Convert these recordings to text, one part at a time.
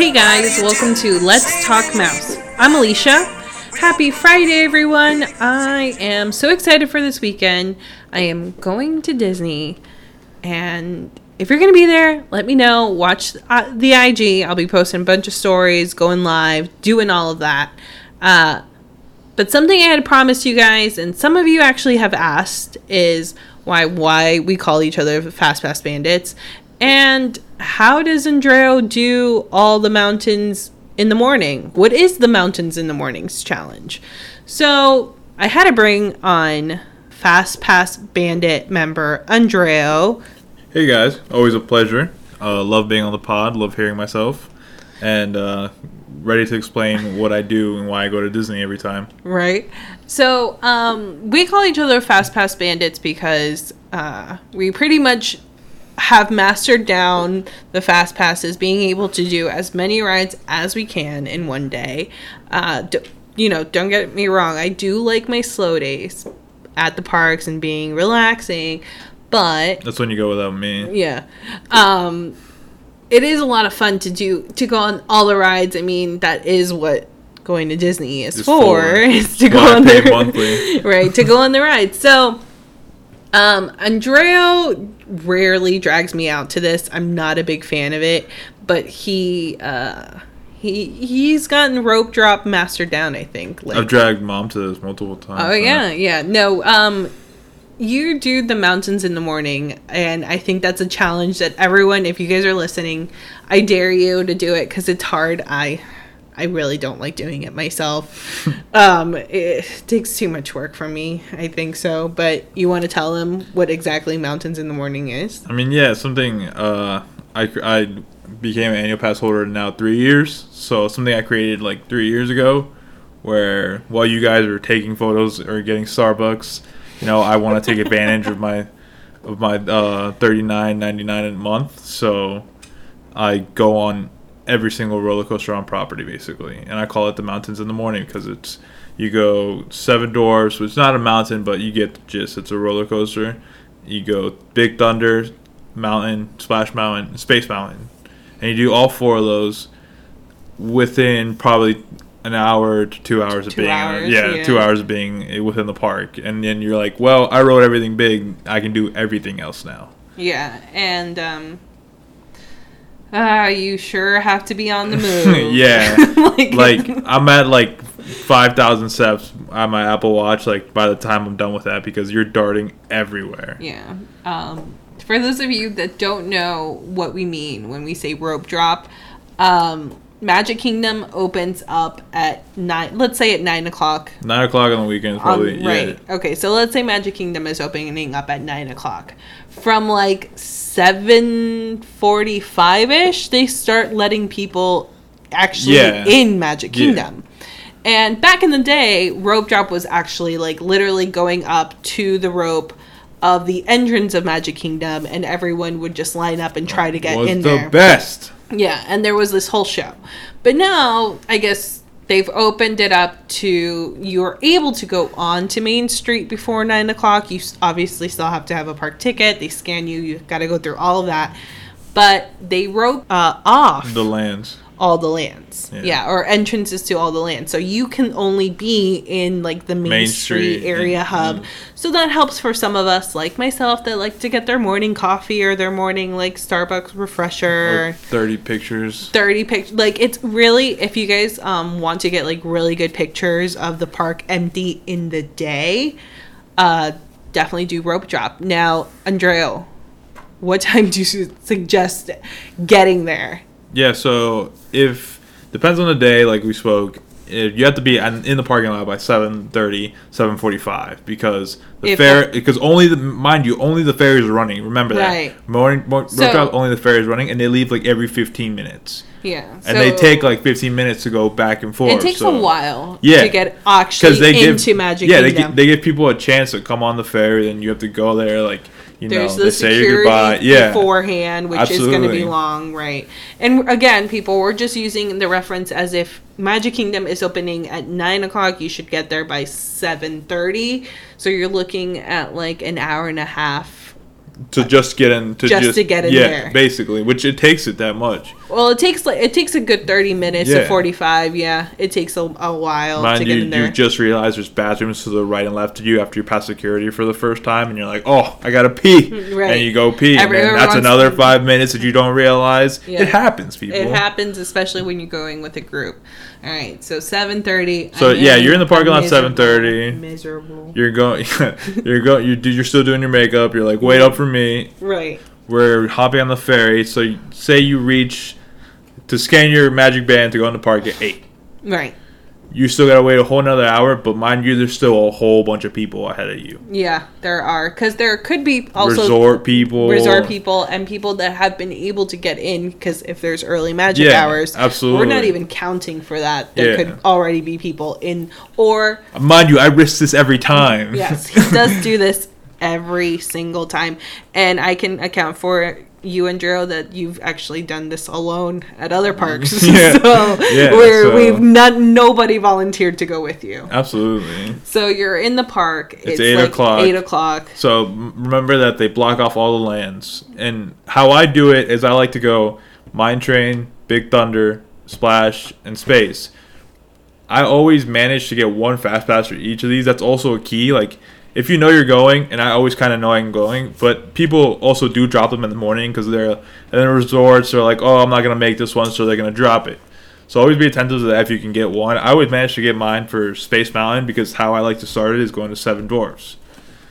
Hey guys, welcome to Let's Talk Mouse. I'm Alishia. Happy Friday, everyone. I am so excited for this weekend. I am going to Disney, and if you're going to be there, let me know. Watch uh, the IG. I'll be posting a bunch of stories, going live, doing all of that. Uh, but something I had promised you guys, and some of you actually have asked, is why why we call each other Fast Pass Bandits, and how does Andreo do all the mountains in the morning? What is the mountains in the mornings challenge? So I had to bring on Fast Pass Bandit member Andreo. Hey guys, always a pleasure. Uh, love being on the pod. Love hearing myself, and uh, ready to explain what I do and why I go to Disney every time. Right. So um, we call each other Fast Pass Bandits because uh, we pretty much have mastered down the fast passes, being able to do as many rides as we can in one day. Uh, d- you know, don't get me wrong, I do like my slow days at the parks and being relaxing, but That's when you go without me. yeah. Um, it is a lot of fun to do to go on all the rides. I mean, that is what going to Disney is It's for, for. is to go on the monthly. right to go on the rides. So, um, Andreo rarely drags me out to this. I'm not a big fan of it, but he uh he he's gotten rope drop mastered down. I think. Like, I've dragged mom to this multiple times. Oh yeah, yeah. No, um you do the mountains in the morning and I think that's a challenge that everyone if you guys are listening, I dare you to do it cuz it's hard. I I really don't like doing it myself. um it takes too much work from me. I think so, but you want to tell them what exactly mountains in the morning is? I mean, yeah, something. Uh, I I became an annual pass holder now three years. So something I created like three years ago, where while you guys are taking photos or getting Starbucks, you know, I want to take advantage of my of my uh, thirty nine ninety nine a month. So I go on every single roller coaster on property basically, and I call it the mountains in the morning because it's you go seven dwarfs. So it's not a mountain, but you get the gist. It's a roller coaster. You go Big Thunder, Mountain, Splash Mountain, Space Mountain, and you do all four of those within probably an hour to two hours of Two being hours, yeah, yeah. two hours of being within the park, and then you're like, well, I rode everything big. I can do everything else now. Yeah, and um uh, you sure have to be on the move. Yeah. like, like I'm at like five thousand steps on my Apple Watch. Like by the time I'm done with that, because you're darting everywhere. Yeah. Um, for those of you that don't know what we mean when we say rope drop, um, Magic Kingdom opens up at nine. Let's say at nine o'clock. Nine o'clock on the weekends, probably. right. Yeah. Okay. So let's say Magic Kingdom is opening up at nine o'clock. From like seven forty-five ish, they start letting people actually Yeah. in Magic Yeah. Kingdom. And back in the day, rope drop was actually like literally going up to the rope of the entrance of Magic Kingdom, and everyone would just line up and try to get Was in the there. best. Yeah, and there was this whole show. But now, I guess they've opened it up to you're able to go on to Main Street before nine o'clock. You obviously still have to have a park ticket. They scan you. You've got to go through all of that. But they wrote uh, off The lands. All the lands. Yeah. Yeah. or entrances to all the lands. So you can only be in like the Main, Main Street, Street, area yeah. hub. So that helps for some of us like myself that like to get their morning coffee or their morning like Starbucks refresher. Or Thirty pictures. 30 pictures like it's really if you guys um want to get like really good pictures of the park empty in the day uh definitely do rope drop now andreo what time do you suggest getting there Yeah. So if depends on the day, like we spoke. If you have to be in in the parking lot by 7.30, 7.45 because the If fair that- because only the mind you only the ferry is running. Remember that Right. morning mo- So- road only the ferry is running, and they leave like every fifteen minutes, yeah and they take like fifteen minutes to go back and forth. it takes so- a while Yeah. to get actually they into give magic yeah they kingdom give, they give people a chance to come on the ferry and you have to go there like you there's know the security yeah beforehand, which is going to be long, right? And again, people, we're just using the reference as if Magic Kingdom is opening at nine o'clock. You should get there by seven thirty. So you're looking at like an hour and a half. to just get in to Just just, to get in yeah there. basically which it takes it that much Well, it takes like it takes a good thirty minutes to forty five. Yeah, it takes a, a while to Mind get you, in there. you just realize there's bathrooms to the right and left of you after you pass security for the first time, and you're like, "Oh, I gotta pee," Right. and you go pee, Every- and that's another five minutes that you don't realize. Yeah. It happens, people. it happens, especially when you're going with a group. All right, so seven thirty. So, yeah, you're in the parking lot 7:30. Miserable. You're going, you're going, you do, you're still doing your makeup. You're like, wait up for me. Right. We're hopping on the ferry. So, say you reach to scan your magic band to go in the park at eight. Right. You still gotta wait a whole another hour, but mind you, there's still a whole bunch of people ahead of you. Yeah, there are because there could be also resort people, resort people and people that have been able to get in because if there's early magic Yeah, hours, absolutely. we're not even counting for that. There Yeah. could already be people in, or Mind you, I risk this every time. yes, he does do this every single time, and I can account for you Andreo that you've actually done this alone at other mm-hmm. parks. Yeah. so Yeah, where so- we've not nobody volunteered to go with you. Absolutely. So you're in the park. It's, eight like o'clock. Eight o'clock. So remember that they block off all the lands. And how I do it is I like to go Mine Train, Big Thunder, Splash, and Space. I always manage to get one fast pass for each of these. That's also a key. Like if you know you're going, and I always kind of know I'm going, but people also do drop them in the morning because they're in the resorts. They're like, oh, I'm not gonna make this one, so they're gonna drop it. So always be attentive to that if you can get one. I always manage to get mine for Space Mountain because how I like to start it is going to Seven Dwarfs.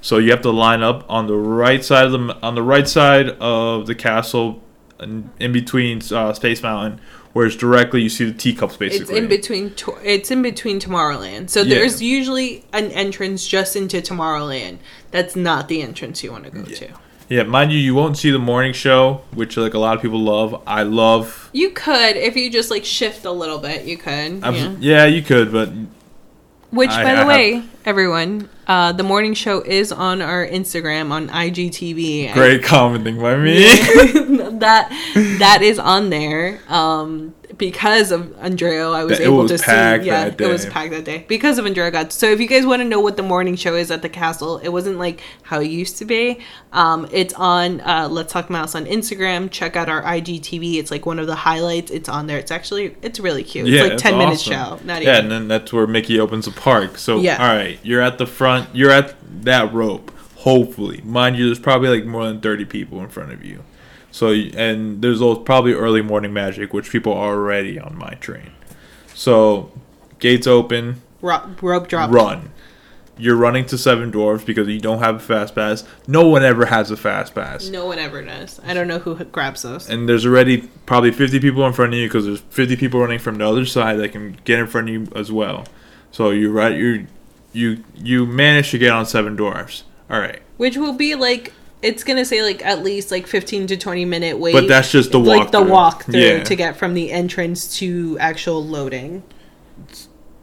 So you have to line up on the right side of the on the right side of the castle, in, in between uh, Space Mountain, where it's directly you see the teacups basically. It's in between. To- it's in between Tomorrowland. So Yeah. there's usually an entrance just into Tomorrowland. That's not the entrance you want to go to. Yeah, mind you, you won't see the morning show, which like a lot of people love. I love. You could if you just like shift a little bit. You could. Yeah. yeah. you could, but Which, I- by I the have- way, everyone, uh, the morning show is on our Instagram on IGTV. Great commenting by me. that that is on there um because of Andreo I was That- it able was to see yeah it was packed that day because of Andreo got so if you guys want to know what the morning show is at the castle it wasn't like how it used to be um it's on uh let's talk mouse on Instagram check out our IGTV it's like one of the highlights it's on there it's actually it's really cute yeah, it's like it's 10 minutes awesome. show not yeah, even and then that's where Mickey opens the park. So Yeah. all right, you're at the front. You're at that rope. Hopefully, mind you, there's probably like more than thirty people in front of you. So and there's those probably early morning magic, which people are already on Mine Train. So gates open, Ro- rope drop run. You're running to Seven Dwarfs because you don't have a fast pass. No one ever has a fast pass. no one ever does I don't know who grabs those And there's already probably 50 people in front of you because there's 50 people running from the other side that can get in front of you as well. So you right you you you manage to get on Seven Dwarfs. All right. which will be like it's gonna say like at least like 15 to 20 minute wait But that's just the walk like the walkthrough. Yeah. to get from the entrance to actual loading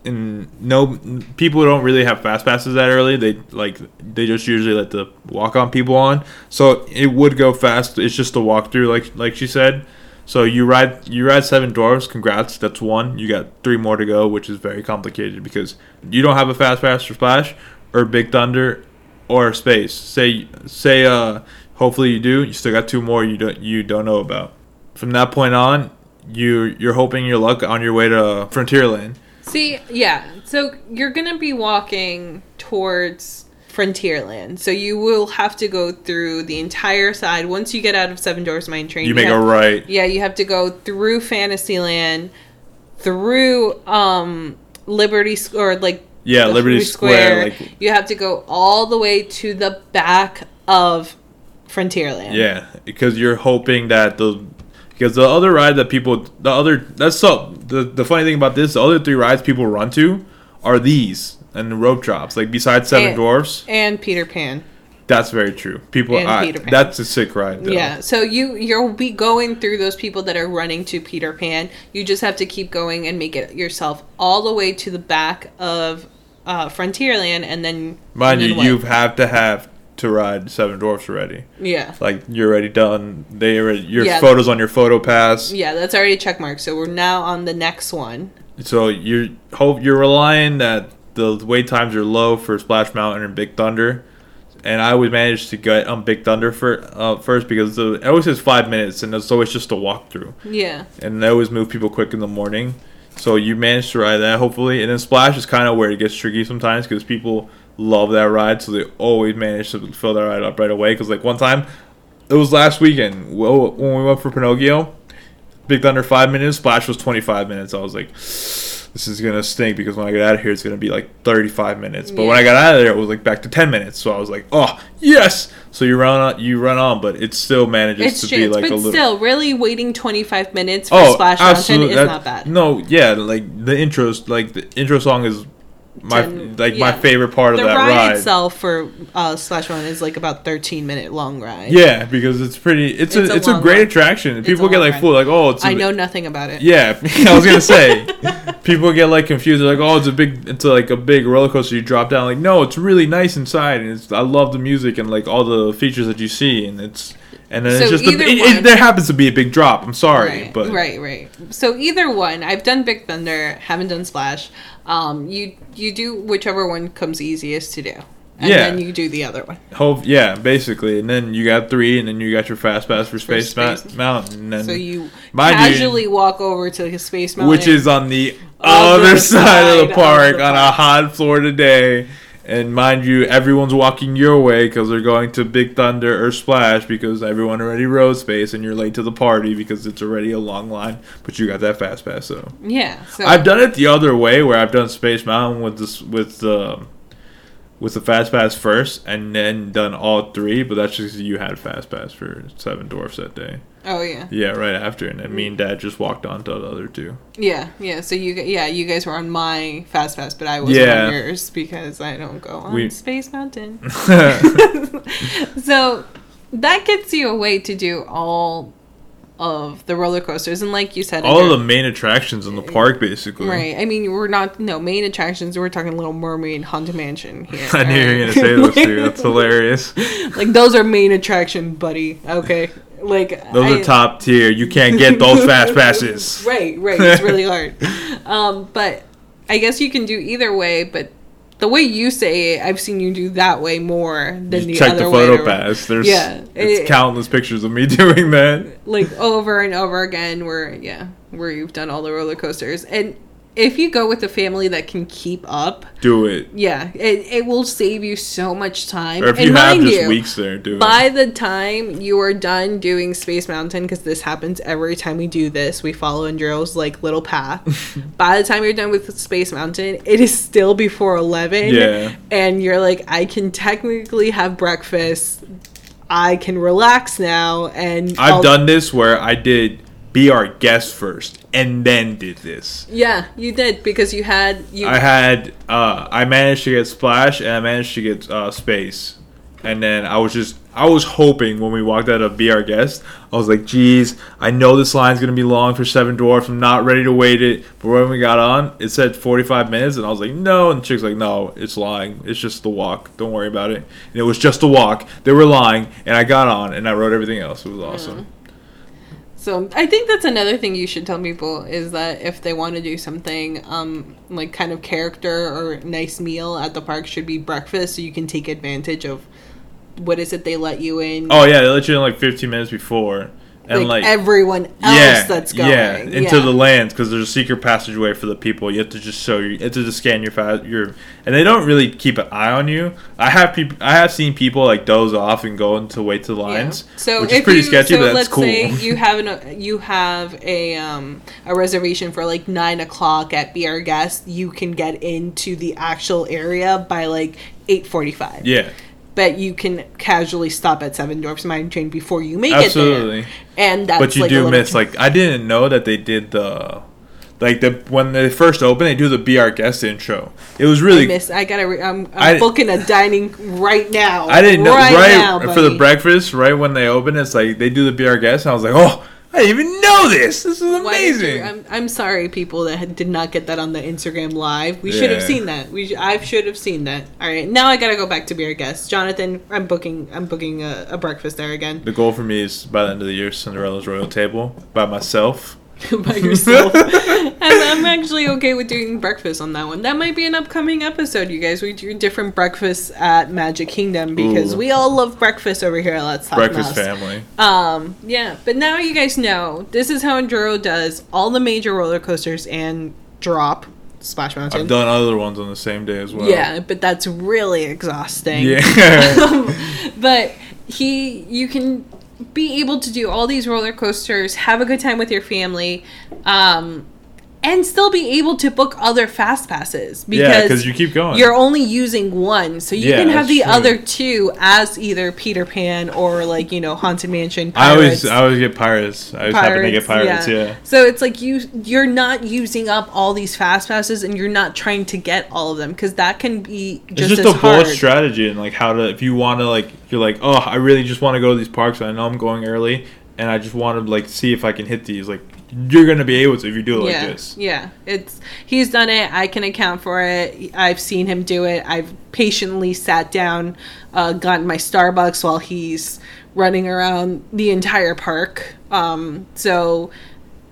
And no people don't really have fast passes that early. They like they just usually let the walk on people on. So it would go fast. It's just a walkthrough like like she said. So you ride you ride seven dwarves. Congrats, that's one. You got three more to go, which is very complicated because you don't have a fast pass for Splash or Big Thunder or Space. Say say uh hopefully you do. You still got two more you don't you don't know about. From that point on, you you're hoping your luck on your way to Frontierland. see yeah so you're gonna be walking towards frontierland so you will have to go through the entire side once you get out of seven dwarfs mine train You make a right. yeah you have to go through fantasyland through um liberty or like Yeah, Liberty Square, like- you have to go all the way to the back of frontierland Yeah, because you're hoping that the because the other ride that people the other that's so the the funny thing about this the other three rides people run to are these and the rope drops like besides Seven And- Dwarfs and peter pan that's very true people and I, Peter Pan. that's a sick ride though. Yeah, so you you'll be going through those people that are running to Peter Pan. You just have to keep going and make it yourself all the way to the back of uh, Frontierland, and then mind and you then you what? have to have to ride Seven Dwarfs already yeah like you're already done they already your Yeah. photos on your photo pass yeah that's already a check mark. So we're now on the next one. So you're hope you're relying that the wait times are low for Splash Mountain and Big Thunder, and I would manage to get on Big Thunder for, uh, first because the, it always says five minutes, and it's always just a walkthrough, Yeah. and they always move people quick in the morning. So you manage to ride that hopefully, and then Splash is kind of where it gets tricky sometimes because people love that ride, so they always manage to fill that ride up right away. Because like one time, it was last weekend when we went for Pinocchio, Big Thunder five minutes, Splash was twenty five minutes. I was like, this is gonna stink because when I get out of here, it's gonna be like thirty five minutes. But when I got out of there, it was like back to ten minutes. So I was like, oh yes. So you run on, you run on, but it still manages It's to chance, be like but a little. still, really waiting 25 minutes for Oh, Splash. Mountain is that- not bad. No, yeah, like the intros, like the intro song is my Ten- like my favorite part of The that ride, ride. itself for uh, Splash Mountain is like about 13 minute long ride. Yeah, because it's pretty. It's, It's a, a it's a great ride. attraction. It's People get like fooled, like oh, it's. I know nothing about it. Yeah, I was gonna say. people get like confused. They're like, oh, it's a big. It's like a big roller coaster. You drop down. Like, no, it's really nice inside, and it's. I love the music and like all the features that you see, and it's. And then So it's just a, it, one- it, there happens to be a big drop. I'm sorry, right, but right, right. So either one, I've done Big Thunder, haven't done Splash. Um, you you do whichever one comes easiest to do, and Yeah. then you do the other one. hope yeah, basically, and then you got three, and then you got your fast pass for Space, Ma- Space. Mountain, and So you casually walk over to Space Mountain, which is on the Other other side of side the of park the on a hot Florida day. And mind you, everyone's walking your way because they're going to Big Thunder or Splash because everyone already rode space and you're late to the party because it's already a long line. But you got that fast pass, so yeah. So I've done it the other way where I've done Space Mountain with this with the with the fast pass first and then done all three. But that's just you had fast pass for Seven Dwarfs that day. Oh yeah, Yeah, right after, and then me and Dad just walked on to the other two. yeah, yeah. So you yeah you guys were on my fast pass, but I wasn't Yeah. on yours because I don't go on We- Space Mountain. so that gets you a way to do all of the roller coasters, and like you said, all under- the main attractions in the park, basically. Right. I mean, we're not no main attractions. We're talking Little Mermaid, Haunted Mansion here. I knew you were gonna say those two. That's hilarious. like those are main attraction, buddy. Okay. Like Those I- are top tier. You can't get those fast passes. Right. Right. It's really hard. Um, but I guess you can do either way. But the way you say it, I've seen you do that way more than the Just check other the photo to- pass. There's Yeah, it's it- countless pictures of me doing that. like over and over again where yeah where you've done all the roller coasters and if you go with a family that can keep up Do it. yeah it, it will save you so much time Or if and you have just you weeks there, do by it. By the time you are done doing space mountain because this happens every time we do this we follow andreo's like little path by the time you're done with space mountain it is still before 11 Yeah. and you're like i can technically have breakfast i can relax now and I've I'll- done this where I did be our guest first and then did this. Yeah, you did because you had you. I had uh I managed to get splash and I managed to get uh space. And then I was just I was hoping when we walked out of Be Our Guest, I was like, geez, I know this line's gonna be long for Seven Dwarfs. I'm not ready to wait it. But when we got on, it said 45 minutes, and I was like, no. And the chick's like, no, it's lying. It's just the walk. Don't worry about it. And it was just the walk. They were lying, and I got on, and I wrote everything else. It was awesome. So I think that's another thing you should tell people is that if they want to do something, um, like kind of character or nice meal at the park, should be breakfast, so you can take advantage of what is it they let you in. Oh yeah, they let you in like 15 minutes before, and like, like, everyone else yeah, that's going. yeah, into Yeah. the lands because there's a secret passageway for the people. You have to just show you, you have to just scan your your, and they don't really keep an eye on you. I have people, I have seen people like doze off and go into wait to the Yeah. lines, So which is pretty you, sketchy, so but that's let's cool. say you have an you have a um a reservation for like nine o'clock at Be Our Guest, you can get into the actual area by like eight forty five. yeah, But you can casually stop at Seven Dwarfs Mine Train before you make absolutely. it there. Absolutely. And that's But you like do miss like I didn't know that they did the. Like the when they first open, they do the be our guest intro. It was I really miss. I gotta. Re- I'm, I'm I- booking a dining right now. I didn't know right, now, for the breakfast. Right when they open, it's like they do the be our guest, and I was like, oh, I didn't even know this. This is Why did you- amazing. I'm, I'm sorry, people that had- did not get that on the Instagram live. We should have seen that. We sh- I should have seen that. All right, now I gotta go back to be our guest, Jonathan. I'm booking. I'm booking a, a breakfast there again. The goal for me is by the end of the year, Cinderella's Royal Table by myself, by yourself. and I'm actually okay with doing breakfast on that one. That might be an upcoming episode, you guys. We do different breakfasts at Magic Kingdom because Ooh. we all love breakfast over here. at Let's talk Breakfast Mouse. family. Um, yeah, but now you guys know this is how Andreo does all the major roller coasters and drop Splash Mountain. I've done other ones on the same day as well. Yeah, but that's really exhausting. Yeah. but he, you can be able to do all these roller coasters, have a good time with your family, um, and still be able to book other fast passes yeah, because because you keep going. you're only using one, so you Yeah, can have the true. other two as either Peter Pan or like you know Haunted Mansion. I always, I always get pirates. I always happen to get pirates. Yeah. So it's like you you're not using up all these fast passes and you're not trying to get all of them because that can be It's just, just as a hard. strategy and like how to if you want to like you're like oh I really just want to go to these parks and I know I'm going early and I just want to like see if I can hit these like you're gonna be able to if you do it like this. yeah. It's he's done it. I can account for it. I've seen him do it. I've patiently sat down, uh, gotten my Starbucks while he's running around the entire park. Um, so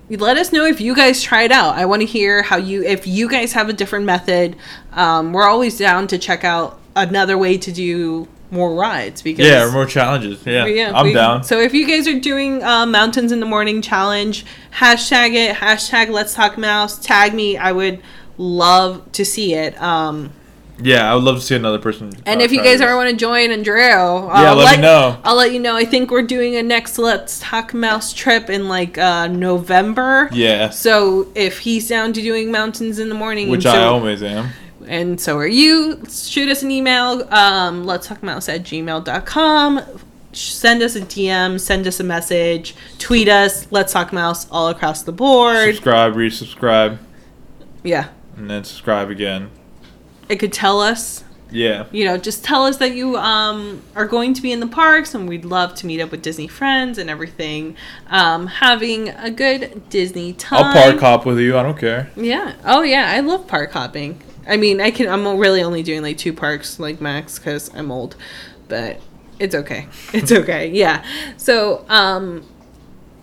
let us know if you guys try it out. I want to hear how you if you guys have a different method. Um, we're always down to check out another way to do more rides because Yeah, or more challenges. Yeah, I'm we- down. So if you guys are doing uh, Mountains in the Morning challenge, hashtag it, hashtag Let's Talk Mouse, tag me. I would love to see it. Um, yeah, I would love to see another person. and uh, if you guys ever want to join Andreo, Yeah, I'll let me know. I'll let you know. I think we're doing a next Let's Talk Mouse trip in like uh, November. yeah, So if he's down to doing Mountains in the Morning, which and I always am. And so are you. Shoot us an email. Um, let's talk mouse at gmail.com. Send us a DM, send us a message, tweet us, let's talk mouse all across the board. Subscribe, resubscribe, Yeah. and then subscribe again. It could tell us, Yeah, you know, just tell us that you um, are going to be in the parks and we'd love to meet up with Disney friends and everything. Um, having a good Disney time. I'll park hop with you. I don't care. Yeah. Oh yeah, I love park hopping. I mean, I can. I'm really only doing like two parks, like max, because I'm old. But it's okay. It's okay. Yeah. So um,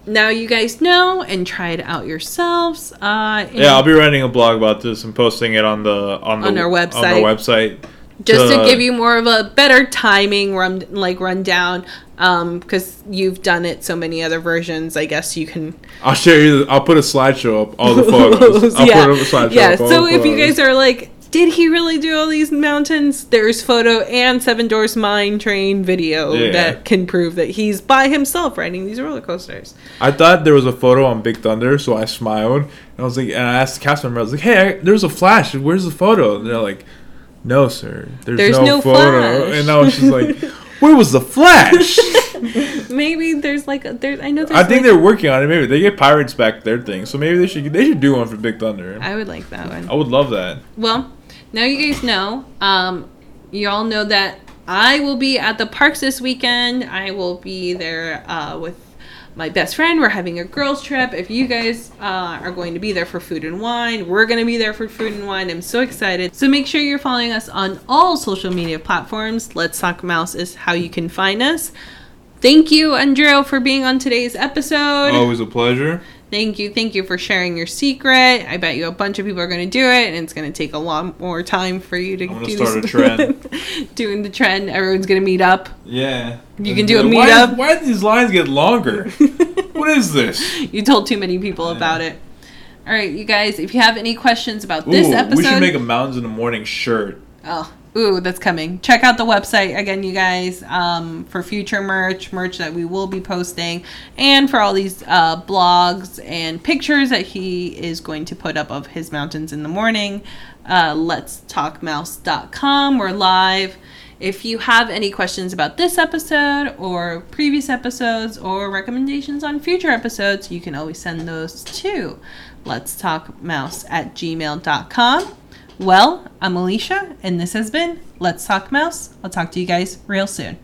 now you guys know and try it out yourselves. Uh, Yeah, I'll be writing a blog about this and posting it on the on the On our on our website. website. just to to- give you more of a better timing run like rundown. Um, because you've done it so many other versions, I guess you can I'll share you. I'll put a slideshow up all the photos. I'll yeah. put a slideshow yeah. So if you guys are like, did he really do all these mountains? There's photo and Seven Dwarfs Mine Train video Yeah. that can prove that he's by himself riding these roller coasters. I thought there was a photo on Big Thunder, so I smiled. And I was like, and I asked the cast member, I was like, "Hey, I, there's a flash. Where's the photo?" And they're like, "No, sir. There's, There's no, no photo." flash. And I was just like, "Where was the flash?" Maybe there's like a, there. I know there's. I think like- they're working on it. Maybe they get pirates back their thing, so maybe they should they should do one for Big Thunder. I would like that one. I would love that. Well, now you guys know. Um, you all know that I will be at the parks this weekend. I will be there uh, with my best friend. We're having a girls' trip. If you guys uh, are going to be there for food and wine, we're going to be there for food and wine. I'm so excited. So make sure you're following us on all social media platforms. Let's Talk Mouse is how you can find us. Thank you, Andreo, for being on today's episode. Always a pleasure. Thank you. Thank you for sharing your secret. I bet you a bunch of people are going to do it, and it's going to take a lot more time for you to do start a trend. doing the trend. Everyone's going to meet up. Yeah. You can do a why, meetup. Why did these lines get longer? what is this? You told too many people Yeah. about it. All right, you guys, if you have any questions about this episode, we should make a Mountains in the Morning shirt. Oh, ooh, that's coming. Check out the website again, you guys, um, for future merch, merch that we will be posting, and for all these uh, blogs and pictures that he is going to put up of his mountains in the morning. Uh, let's talkmouse.com. We're live. If you have any questions about this episode or previous episodes or recommendations on future episodes, you can always send those to let's talk mouse at gmail.com. Well, I'm Alishia, and this has been Let's Talk Mouse. I'll talk to you guys real soon.